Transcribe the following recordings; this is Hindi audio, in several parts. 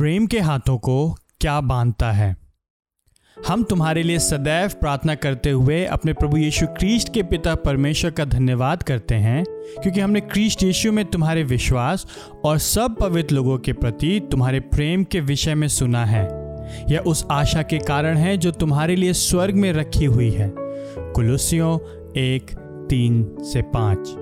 प्रेम के हाथों को क्या बांधता है? हम तुम्हारे लिए सदैव प्रार्थना करते हुए अपने प्रभु यीशु क्रिस्ट के पिता परमेश्वर का धन्यवाद करते हैं, क्योंकि हमने क्रिस्ट यीशु में तुम्हारे विश्वास और सब पवित्र लोगों के प्रति तुम्हारे प्रेम के विषय में सुना है। यह उस आशा के कारण है जो तुम्हारे लिए स्वर्ग में रखी हुई है। कुलुसियों एक, तीन से पाँच।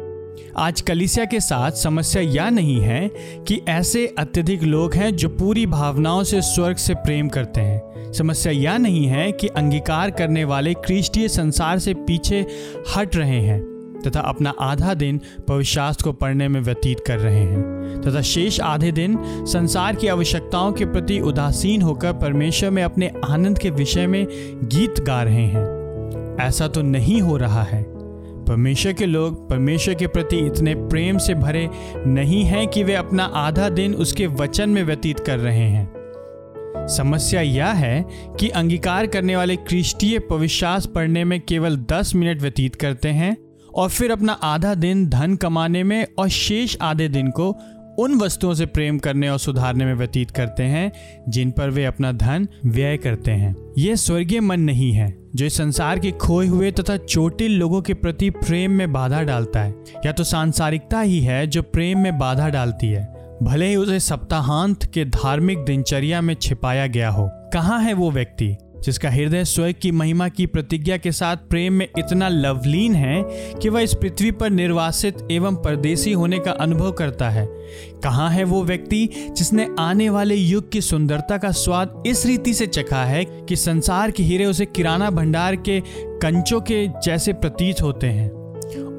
आज कलिसिया के साथ समस्या यह नहीं है कि ऐसे अत्यधिक लोग हैं जो पूरी भावनाओं से स्वर्ग से प्रेम करते हैं। समस्या यह नहीं है कि अंगीकार करने वाले क्रिस्टीय संसार से पीछे हट रहे हैं तथा अपना आधा दिन पविशास्त्र को पढ़ने में व्यतीत कर रहे हैं तथा शेष आधे दिन संसार की आवश्यकताओं के प्रति उदासीन होकर परमेश्वर में अपने आनंद के विषय में गीत गा रहे हैं। ऐसा तो नहीं हो रहा है। परमेश्वर के लोग, परमेश्वर के प्रति इतने प्रेम से भरे नहीं हैं कि वे अपना आधा दिन उसके वचन में व्यतीत कर रहे हैं। समस्या यह है कि अंगीकार करने वाले क्रिस्टीय पविश्वास पढ़ने में केवल 10 मिनट व्यतीत करते हैं और फिर अपना आधा दिन धन कमाने में और शेष आधे दिन को उन वस्तुओं से प्रेम करने और सुधारने में व्यतीत करते हैं, जिन पर वे अपना धन व्यय करते हैं। यह स्वर्गीय मन नहीं है, जो इस संसार के खोए हुए तथा चोटिल लोगों के प्रति प्रेम में बाधा डालता है। या तो सांसारिकता ही है, जो प्रेम में बाधा डालती है। भले ही उसे सप्ताहांत के धार्मिक दिनचर्या में छिपाया गया हो। कहाँ है वो व्यक्ति? जिसका हृदय स्वयं की महिमा की प्रतिज्ञा के साथ प्रेम में इतना लवलीन है कि वह इस पृथ्वी पर निर्वासित एवं परदेसी होने का अनुभव करता है। कहाँ है वो व्यक्ति जिसने आने वाले युग की सुंदरता का स्वाद इस रीति से चखा है कि संसार के हीरे उसे किराना भंडार के कंचों के जैसे प्रतीत होते हैं?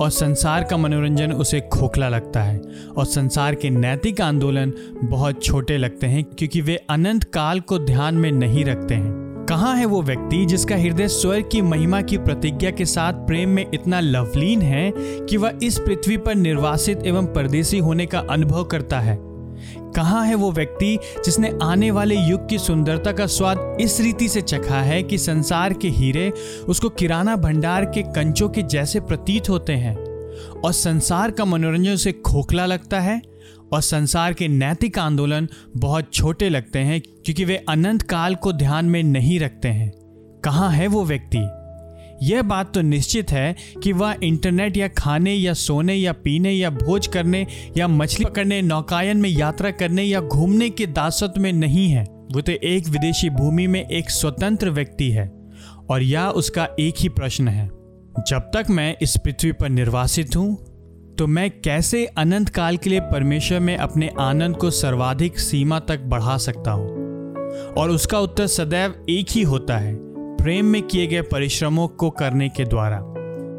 और संसार का मनोरंजन उसे खोखला लगता है। और संसार के नैतिक आंदोलन बहुत छोटे लगते हैं क्योंकि वे अनंत काल को ध्यान में नहीं रखते हैं। कहाँ है वो व्यक्ति जिसका हृदय स्वर्ग की महिमा की प्रतिज्ञा के साथ प्रेम में इतना लवलीन है कि वह इस पृथ्वी पर निर्वासित एवं परदेसी होने का अनुभव करता है? कहाँ है वो व्यक्ति जिसने आने वाले युग की सुंदरता का स्वाद इस रीति से चखा है कि संसार के हीरे उसको किराना भंडार के कंचों के जैसे प्रतीत होते हैं और संसार का मनोरंजन उसे खोखला लगता है? और संसार के नैतिक आंदोलन बहुत छोटे लगते हैं, क्योंकि वे अनंत काल को ध्यान में नहीं रखते हैं। कहाँ है वो व्यक्ति? यह बात तो निश्चित है कि वह इंटरनेट या खाने या सोने या पीने या भोज करने या मछली पकड़ने, नौकायन में यात्रा करने या घूमने के दासत्व में नहीं है। वो तो एक विदेशी भूमि में एक स्वतंत्र व्यक्ति है, और यह उसका एक ही प्रश्न है। जब तक मैं इस पृथ्वी पर निर्वासित हूँ तो मैं कैसे अनंत काल के लिए परमेश्वर में अपने आनंद को सर्वाधिक सीमा तक बढ़ा सकता हूँ? और उसका उत्तर सदैव एक ही होता है, प्रेम में किए गए परिश्रमों को करने के द्वारा।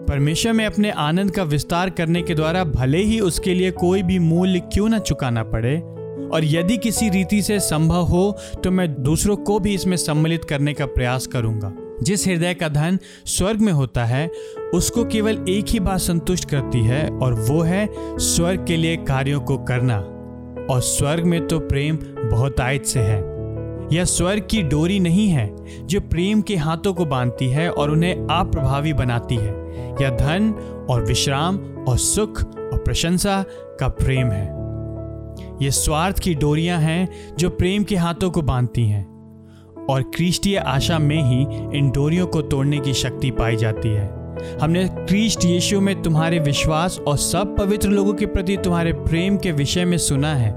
परमेश्वर में अपने आनंद का विस्तार करने के द्वारा भले ही उसके लिए कोई भी मूल्य क्यों ना चुकाना पड़े, और यदि किसी रीति से संभव हो तो मैं दूसरों को भी इसमें सम्मिलित करने का प्रयास करूँगा। जिस हृदय का धन स्वर्ग में होता है, उसको केवल एक ही बात संतुष्ट करती है, और वो है स्वर्ग के लिए कार्यों को करना। और स्वर्ग में तो प्रेम बहुत आयत से है। यह स्वर्ग की डोरी नहीं है, जो प्रेम के हाथों को बांधती है और उन्हें अप्रभावी बनाती है। यह धन और विश्राम और सुख और प्रशंसा का प्रेम है। ये स्वार्थ की डोरियाँ हैं, जो प्रेम के हाथों को बांधती हैं। और क्रिस्टीय आशा में ही इन डोरियों को तोड़ने की शक्ति पाई जाती है। हमने क्रिस्ट यीशु में तुम्हारे विश्वास और सब पवित्र लोगों के प्रति तुम्हारे प्रेम के विषय में सुना है,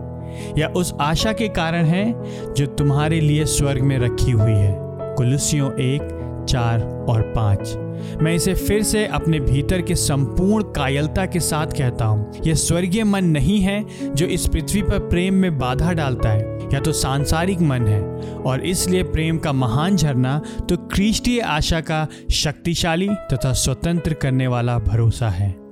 या उस आशा के कारण है जो तुम्हारे लिए स्वर्ग में रखी हुई है। कुलुसियों एक, चार और पाँच। मैं इसे फिर से अपने भीतर के संपूर्ण कायलता के साथ कहता हूँ। यह स्वर्गीय मन नहीं है जो इस पृथ्वी पर प्रेम में बाधा डालता है। या तो सांसारिक मन है, और इसलिए प्रेम का महान झरना तो क्रिस्टीय आशा का शक्तिशाली तथा स्वतंत्र करने वाला भरोसा है।